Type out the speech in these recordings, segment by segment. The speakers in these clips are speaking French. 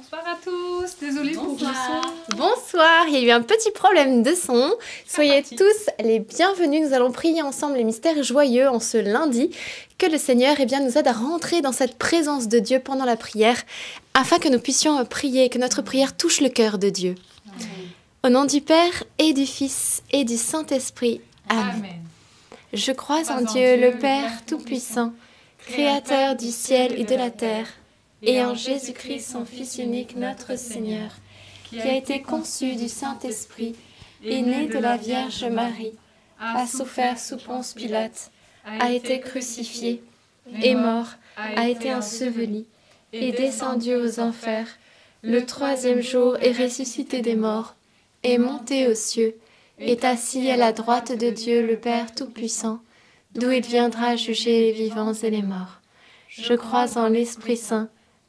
Bonsoir à tous, désolée pour le son. Bonsoir, il y a eu un petit problème de son. Soyez parti. tous les bienvenus. Nous allons prier ensemble les mystères joyeux en ce lundi. Que le Seigneur eh bien, nous aide à rentrer dans cette présence de Dieu pendant la prière, afin que nous puissions prier, que notre prière touche le cœur de Dieu. Au nom du Père et du Fils et du Saint-Esprit. Amen. Amen. Je crois Crois en Dieu, le Père Tout-Puissant, Créateur du ciel et de la terre, et en Jésus-Christ, son Fils unique, notre Seigneur, qui a été conçu du Saint-Esprit, est né de la Vierge Marie, a souffert sous Ponce Pilate, a été crucifié, est mort, a été enseveli, est descendu aux enfers, le troisième jour est ressuscité des morts, est monté aux cieux, est assis à la droite de Dieu le Père Tout-Puissant, d'où il viendra juger les vivants et les morts. Je crois en l'Esprit Saint,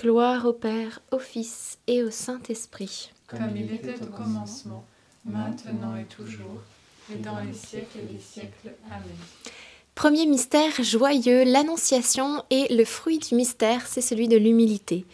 Gloire au Père, au Fils et au Saint-Esprit. Comme il était au commencement, maintenant et toujours, et dans les siècles des siècles. Amen. Premier mystère joyeux, l'Annonciation et le fruit du mystère, c'est celui de l'humilité.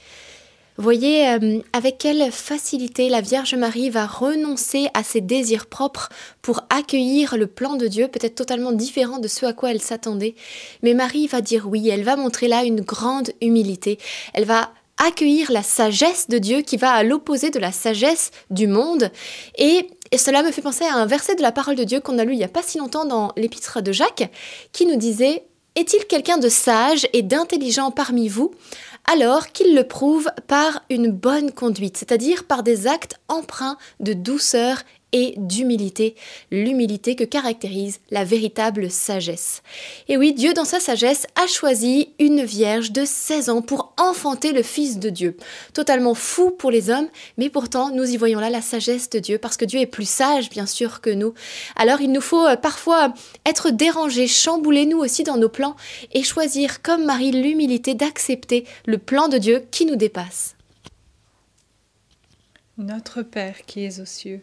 Voyez euh, avec quelle facilité la Vierge Marie va renoncer à ses désirs propres pour accueillir le plan de Dieu, peut-être totalement différent de ce à quoi elle s'attendait. Mais Marie va dire oui, elle va montrer là une grande humilité. Elle va accueillir la sagesse de Dieu qui va à l'opposé de la sagesse du monde. Et, et cela me fait penser à un verset de la parole de Dieu qu'on a lu il n'y a pas si longtemps dans l'épître de Jacques, qui nous disait Est-il quelqu'un de sage et d'intelligent parmi vous? Alors qu'il le prouve par une bonne conduite, c'est-à-dire par des actes empreints de douceur et d'humilité, l'humilité que caractérise la véritable sagesse. Et oui, Dieu dans sa sagesse a choisi une vierge de 16 ans pour enfanter le Fils de Dieu. Totalement fou pour les hommes, mais pourtant nous y voyons là la sagesse de Dieu, parce que Dieu est plus sage bien sûr que nous. Alors il nous faut euh, parfois être dérangés, chambouler nous aussi dans nos plans, et choisir comme Marie l'humilité d'accepter le plan de Dieu qui nous dépasse. Notre Père qui es aux cieux,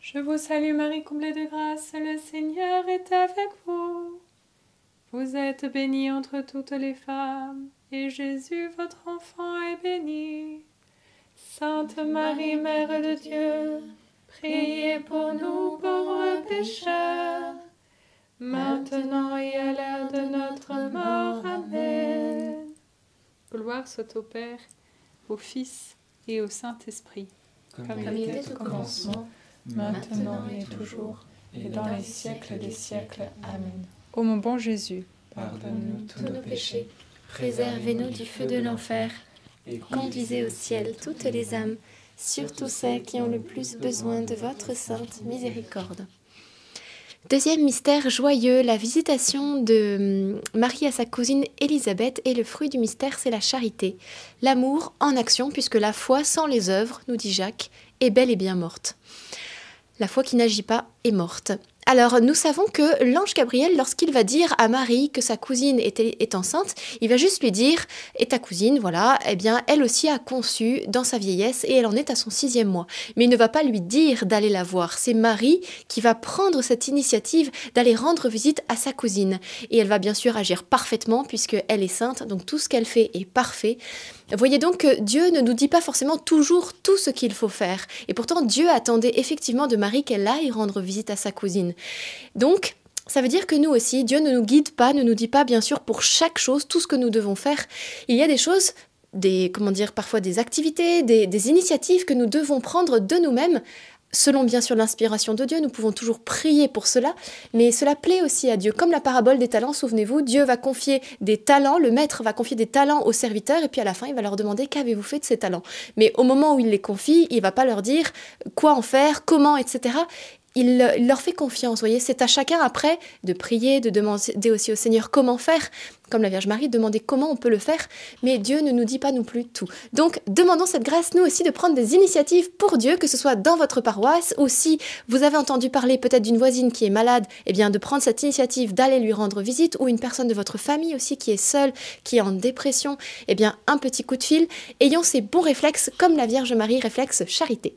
Je vous salue Marie, comblée de grâce, le Seigneur est avec vous. Vous êtes bénie entre toutes les femmes, et Jésus, votre enfant, est béni. Sainte Marie, Mère de Dieu, priez pour nous pauvres pécheurs, maintenant et à l'heure de notre mort. Amen. Gloire soit au Père, au Fils et au Saint-Esprit, comme, il était au commencement, maintenant et toujours, et dans les siècles des siècles. Amen. Ô mon bon Jésus, pardonne-nous tous nos péchés, préservez-nous du feu de l'enfer, et conduisez au ciel toutes les âmes, surtout celles qui ont le plus besoin de votre sainte miséricorde. Deuxième mystère joyeux, la visitation de hum, Marie à sa cousine Élisabeth et le fruit du mystère, c'est la charité. L'amour en action, puisque la foi sans les œuvres, nous dit Jacques, est belle et bien morte. La foi qui n'agit pas est morte. Alors, nous savons que l'ange Gabriel, lorsqu'il va dire à Marie que sa cousine est, enceinte, il va juste lui dire Et ta cousine, voilà, eh bien, elle aussi a conçu dans sa vieillesse et elle en est à son sixième mois. Mais il ne va pas lui dire d'aller la voir. C'est Marie qui va prendre cette initiative d'aller rendre visite à sa cousine. Et elle va bien sûr agir parfaitement puisqu'elle est sainte, donc tout ce qu'elle fait est parfait. Voyez donc que Dieu ne nous dit pas forcément toujours tout ce qu'il faut faire. Et pourtant, Dieu attendait effectivement de Marie qu'elle aille rendre visite à sa cousine. Donc, ça veut dire que nous aussi, Dieu ne nous guide pas, ne nous dit pas bien sûr pour chaque chose tout ce que nous devons faire. Il y a des choses, des comment dire, parfois des activités, des, des initiatives que nous devons prendre de nous-mêmes Selon bien sûr l'inspiration de Dieu, nous pouvons toujours prier pour cela, mais cela plaît aussi à Dieu. Comme la parabole des talents, souvenez-vous, Dieu va confier des talents, le maître va confier des talents aux serviteurs, et puis à la fin, il va leur demander qu'avez-vous fait de ces talents? Mais au moment où il les confie, il va pas leur dire quoi en faire, comment, etc il, leur fait confiance, voyez, c'est à chacun après de prier, de demander aussi au Seigneur comment faire, comme la Vierge Marie, demander comment on peut le faire, mais Dieu ne nous dit pas non plus tout. Donc, demandons cette grâce, nous aussi, de prendre des initiatives pour Dieu, que ce soit dans votre paroisse, ou si vous avez entendu parler peut-être d'une voisine qui est malade, eh bien, de prendre cette initiative d'aller lui rendre visite, ou une personne de votre famille aussi qui est seule, qui est en dépression, eh bien, un petit coup de fil, ayons ces bons réflexes, comme la Vierge Marie, réflexe charité.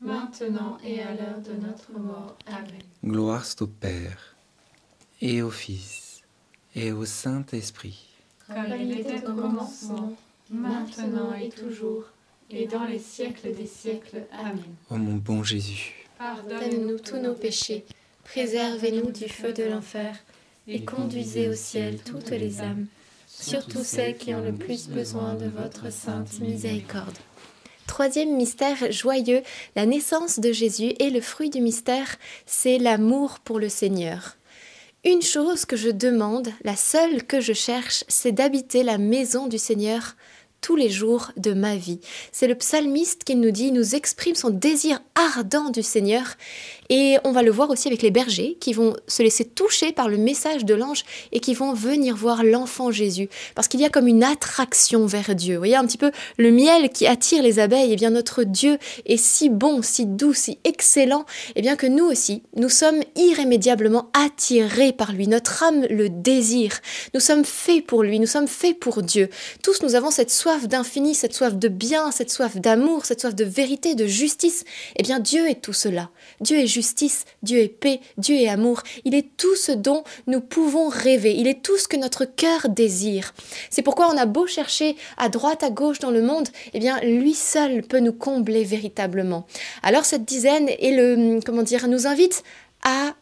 maintenant et à l'heure de notre mort. Amen. Gloire soit au Père, et au Fils, et au Saint-Esprit. Comme il était au commencement, maintenant et toujours, et dans les siècles des siècles. Amen. Ô mon bon Jésus, Pardonne-nous tous nos péchés, préservez-nous du feu de l'enfer, et conduisez au ciel toutes les âmes, surtout celles qui ont le plus besoin de votre sainte miséricorde. Troisième mystère joyeux, la naissance de Jésus et le fruit du mystère, c'est l'amour pour le Seigneur. Une chose que je demande, la seule que je cherche, c'est d'habiter la maison du Seigneur tous les jours de ma vie. C'est le psalmiste qui nous dit, nous exprime son désir ardent du Seigneur. Et on va le voir aussi avec les bergers qui vont se laisser toucher par le message de l'ange et qui vont venir voir l'enfant Jésus. Parce qu'il y a comme une attraction vers Dieu. Vous voyez un petit peu le miel qui attire les abeilles. Et bien notre Dieu est si bon, si doux, si excellent. Et bien que nous aussi, nous sommes irrémédiablement attirés par lui. Notre âme le désire. Nous sommes faits pour lui. Nous sommes faits pour Dieu. Tous nous avons cette soif d'infini, cette soif de bien, cette soif d'amour, cette soif de vérité, de justice. Eh bien Dieu est tout cela. Dieu est justice, Dieu est paix, Dieu est amour. Il est tout ce dont nous pouvons rêver. Il est tout ce que notre cœur désire. C'est pourquoi on a beau chercher à droite, à gauche dans le monde, eh bien lui seul peut nous combler véritablement. Alors cette dizaine et le comment dire nous invite à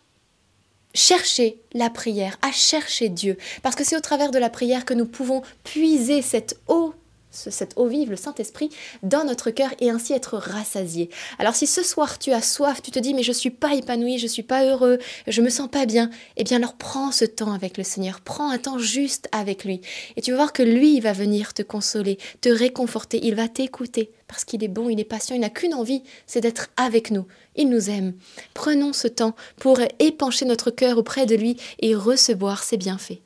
chercher la prière, à chercher Dieu, parce que c'est au travers de la prière que nous pouvons puiser cette eau cette eau vive, le Saint-Esprit, dans notre cœur et ainsi être rassasié. Alors si ce soir tu as soif, tu te dis mais je suis pas épanoui, je suis pas heureux, je me sens pas bien, eh bien alors prends ce temps avec le Seigneur, prends un temps juste avec lui et tu vas voir que lui il va venir te consoler, te réconforter, il va t'écouter parce qu'il est bon, il est patient, il n'a qu'une envie, c'est d'être avec nous. Il nous aime. Prenons ce temps pour épancher notre cœur auprès de lui et recevoir ses bienfaits.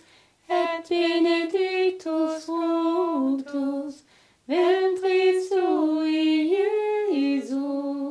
et benedictus fructus ventris tui, Iesus.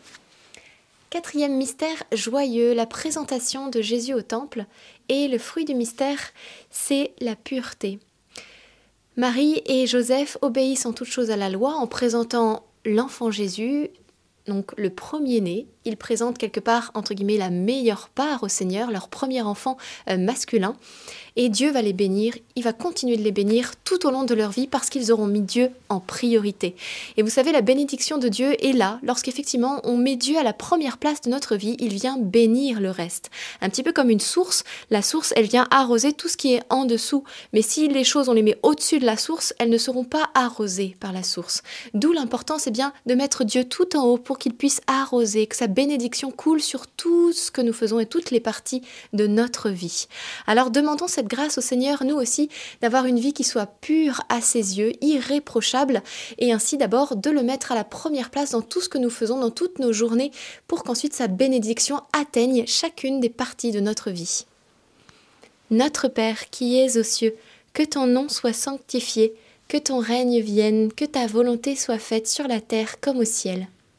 Quatrième mystère joyeux, la présentation de Jésus au temple. Et le fruit du mystère, c'est la pureté. Marie et Joseph obéissent en toute chose à la loi en présentant l'enfant Jésus, donc le premier-né. Ils présentent quelque part, entre guillemets, la meilleure part au Seigneur, leur premier enfant euh, masculin. Et Dieu va les bénir, il va continuer de les bénir tout au long de leur vie parce qu'ils auront mis Dieu en priorité. Et vous savez, la bénédiction de Dieu est là lorsqu'effectivement on met Dieu à la première place de notre vie, il vient bénir le reste. Un petit peu comme une source, la source, elle vient arroser tout ce qui est en dessous. Mais si les choses, on les met au-dessus de la source, elles ne seront pas arrosées par la source. D'où l'importance, c'est bien de mettre Dieu tout en haut pour qu'il puisse arroser, que sa bénédiction coule sur tout ce que nous faisons et toutes les parties de notre vie. Alors demandons cette grâce au Seigneur, nous aussi, d'avoir une vie qui soit pure à ses yeux, irréprochable, et ainsi d'abord de le mettre à la première place dans tout ce que nous faisons, dans toutes nos journées, pour qu'ensuite sa bénédiction atteigne chacune des parties de notre vie. Notre Père qui es aux cieux, que ton nom soit sanctifié, que ton règne vienne, que ta volonté soit faite sur la terre comme au ciel.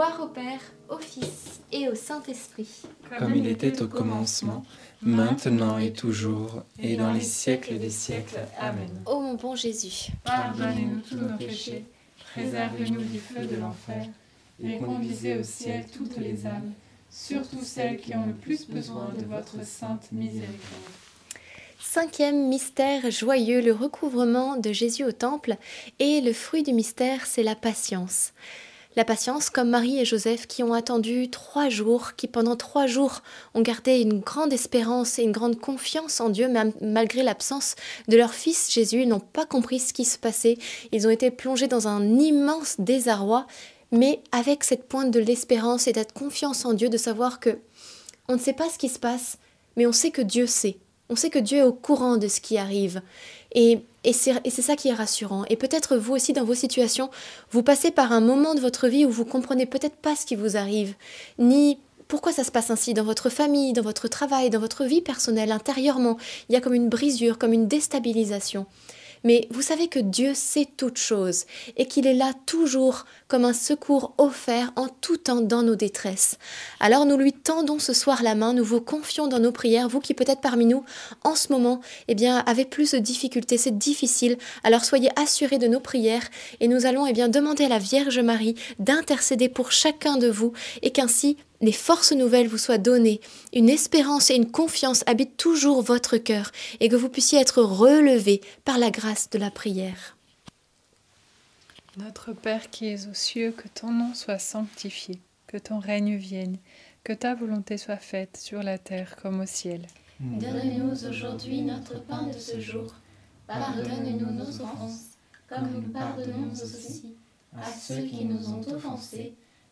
Gloire au Père, au Fils et au Saint-Esprit. comme il était au commencement, maintenant et toujours, et dans les siècles des siècles. Amen. Ô mon bon Jésus, Pardonnez-nous tous nos péchés, préservez-nous du feu de l'enfer, et conduisez au ciel toutes les âmes, surtout celles qui ont le plus besoin de votre sainte miséricorde. Cinquième mystère joyeux, le recouvrement de Jésus au temple. Et le fruit du mystère, c'est la patience. La patience, comme Marie et Joseph qui ont attendu trois jours, qui pendant trois jours ont gardé une grande espérance et une grande confiance en Dieu, même malgré l'absence de leur fils Jésus, n'ont pas compris ce qui se passait. Ils ont été plongés dans un immense désarroi, mais avec cette pointe de l'espérance et cette confiance en Dieu, de savoir que on ne sait pas ce qui se passe, mais on sait que Dieu sait. On sait que Dieu est au courant de ce qui arrive. Et, et c'est ça qui est rassurant. Et peut-être vous aussi, dans vos situations, vous passez par un moment de votre vie où vous comprenez peut-être pas ce qui vous arrive, ni pourquoi ça se passe ainsi dans votre famille, dans votre travail, dans votre vie personnelle, intérieurement. Il y a comme une brisure, comme une déstabilisation. Mais vous savez que Dieu sait toutes choses et qu'il est là toujours comme un secours offert en tout temps dans nos détresses. Alors nous lui tendons ce soir la main, nous vous confions dans nos prières, vous qui peut-être parmi nous en ce moment, eh bien, avez plus de difficultés, c'est difficile. Alors soyez assurés de nos prières et nous allons eh demander à la Vierge Marie d'intercéder pour chacun de vous et qu'ainsi les forces nouvelles vous soient données, une espérance et une confiance habitent toujours votre cœur et que vous puissiez être relevés par la grâce de la prière. Notre Père qui es aux cieux, que ton nom soit sanctifié, que ton règne vienne, que ta volonté soit faite sur la terre comme au ciel. Donne-nous aujourd'hui notre pain de ce jour. Pardonne-nous nos offenses, comme nous pardonnons aussi à ceux qui nous ont offensés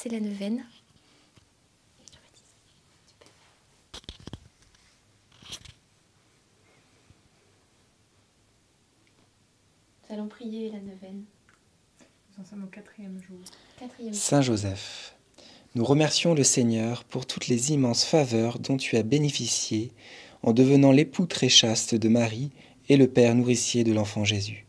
C'est la neuvaine. Nous allons prier la neuvaine. nous en sommes au quatrième jour. Quatrième. Saint Joseph, nous remercions le Seigneur pour toutes les immenses faveurs dont tu as bénéficié en devenant l'époux très chaste de Marie et le père nourricier de l'enfant Jésus.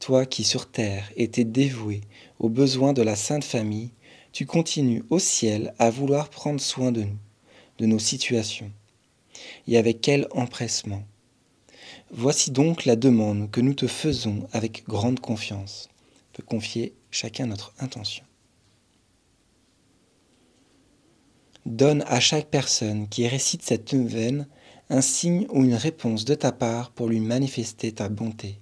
toi qui sur terre étais dévoué aux besoins de la Sainte Famille, tu continues au ciel à vouloir prendre soin de nous, de nos situations. Et avec quel empressement. Voici donc la demande que nous te faisons avec grande confiance. On confier chacun notre intention. Donne à chaque personne qui récite cette neuvaine un signe ou une réponse de ta part pour lui manifester ta bonté.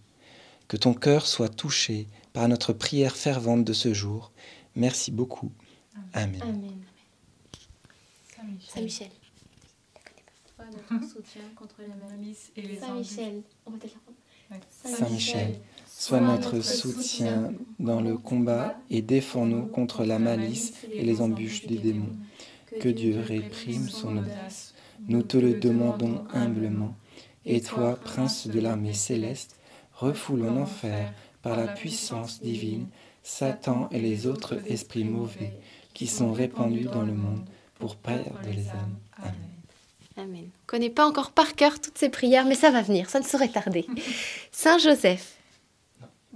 Que ton cœur soit touché par notre prière fervente de ce jour. Merci beaucoup. Amen. Amen. Saint Michel. notre soutien contre la maladie et les Saint Michel. On va peut-être la prendre. Saint Michel, sois notre soutien dans le combat et défends-nous contre la malice et les embûches des démons. Que Dieu réprime son audace. Nous te le demandons humblement. Et toi, prince de l'armée céleste, refoule en enfer par la puissance divine Satan et les autres esprits mauvais qui sont répandus dans le monde pour perdre les âmes. Amen. Amen. On connaît pas encore par cœur toutes ces prières, mais ça va venir, ça ne saurait tarder. Saint Joseph,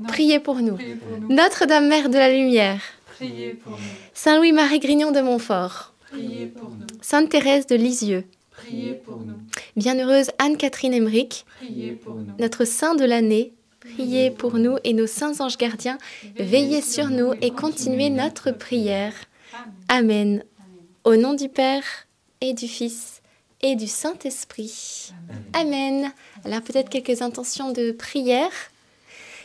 priez pour nous. Priez pour nous. Notre-Dame Mère de la Lumière, Priez pour nous. Saint Louis-Marie Grignon de Montfort, Priez pour nous. Sainte Thérèse de Lisieux, Priez pour nous. Bienheureuse Anne-Catherine Emmerich, Priez pour nous. notre saint de l'année, priez pour nous et nos saints anges gardiens, veillez sur nous et continuez notre prière. Amen. Au nom du Père et du Fils et du Saint-Esprit. Amen. Alors peut-être quelques intentions de prière.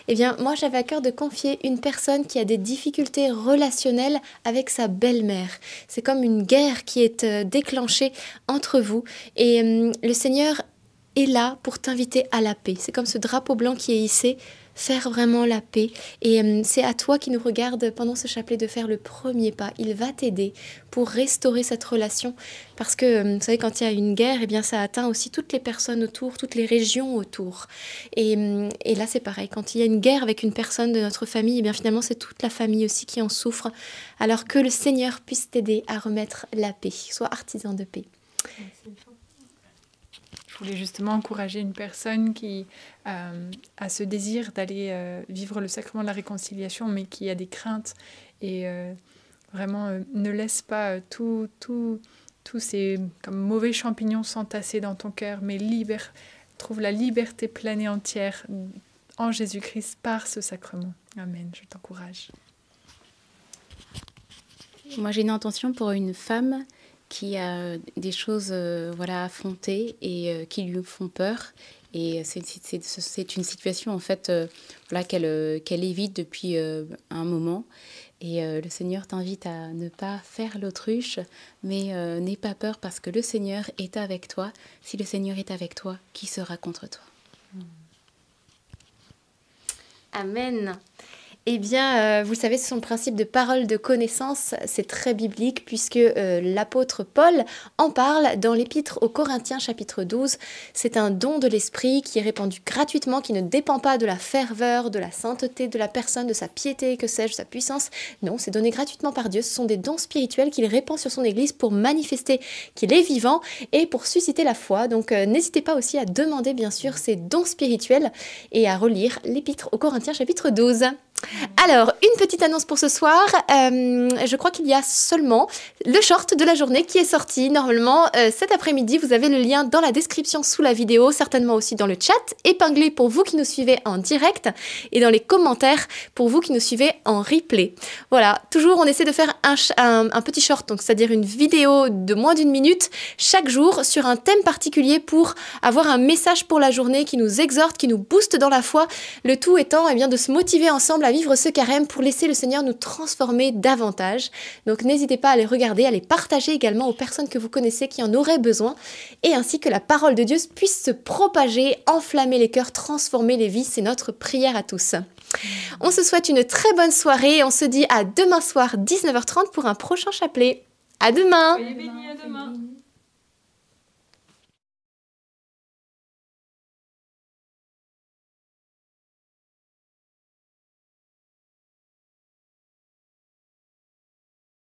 Eh bien, moi, j'avais à cœur de confier une personne qui a des difficultés relationnelles avec sa belle-mère. C'est comme une guerre qui est euh, déclenchée entre vous. Et hum, le Seigneur est là pour t'inviter à la paix. C'est comme ce drapeau blanc qui est hissé, faire vraiment la paix. Et hum, c'est à toi qui nous regarde pendant ce chapelet de faire le premier pas. Il va t'aider pour restaurer cette relation. Parce que, hum, vous savez, quand il y a une guerre, eh bien, ça atteint aussi toutes les personnes autour, toutes les régions autour. Et, hum, et là, c'est pareil. Quand il y a une guerre avec une personne de notre famille, eh bien, finalement, c'est toute la famille aussi qui en souffre. Alors que le Seigneur puisse t'aider à remettre la paix. Sois artisan de paix. Je voulais justement encourager une personne qui euh, a ce désir d'aller euh, vivre le sacrement de la réconciliation, mais qui a des craintes et euh, vraiment euh, ne laisse pas tout, tout, tous ces mauvais champignons s'entasser dans ton cœur, mais trouve la liberté pleine et entière en Jésus-Christ par ce sacrement. Amen. Je t'encourage. Moi, j'ai une intention pour une femme qui a des choses euh, voilà, à affronter et euh, qui lui font peur. Et c'est- une situation en fait euh, voilà, qu'elle euh, qu'elle évite depuis euh, un moment. Et euh, le Seigneur t'invite à ne pas faire l'autruche, mais euh, n'aie pas peur parce que le Seigneur est avec toi. Si le Seigneur est avec toi, qui sera contre toi? Amen. Eh bien, euh, vous savez, ce sont le principe de parole de connaissance. C'est très biblique puisque euh, l'apôtre Paul en parle dans l'épître aux Corinthiens chapitre 12. C'est un don de l'esprit qui est répandu gratuitement, qui ne dépend pas de la ferveur, de la sainteté de la personne, de sa piété, que sais-je, sa puissance. Non, c'est donné gratuitement par Dieu. Ce sont des dons spirituels qu'il répand sur son Église pour manifester qu'il est vivant et pour susciter la foi. Donc, euh, n'hésitez pas aussi à demander, bien sûr, ces dons spirituels et à relire l'épître aux Corinthiens chapitre 12. Alors, une petite annonce pour ce soir. Euh, je crois qu'il y a seulement le short de la journée qui est sorti. Normalement, euh, cet après-midi, vous avez le lien dans la description sous la vidéo, certainement aussi dans le chat, épinglé pour vous qui nous suivez en direct et dans les commentaires pour vous qui nous suivez en replay. Voilà, toujours on essaie de faire un, petit short, donc c'est-à-dire une vidéo de moins d'une minute chaque jour sur un thème particulier pour avoir un message pour la journée qui nous exhorte, qui nous booste dans la foi. Le tout étant eh bien, de se motiver ensemble à vivre ce carême pour laisser le Seigneur nous transformer davantage. Donc n'hésitez pas à les regarder, à les partager également aux personnes que vous connaissez qui en auraient besoin, et ainsi que la parole de Dieu puisse se propager, enflammer les cœurs, transformer les vies. C'est notre prière à tous. On se souhaite une très bonne soirée on se dit à demain soir 19h30 pour un prochain chapelet. À demain.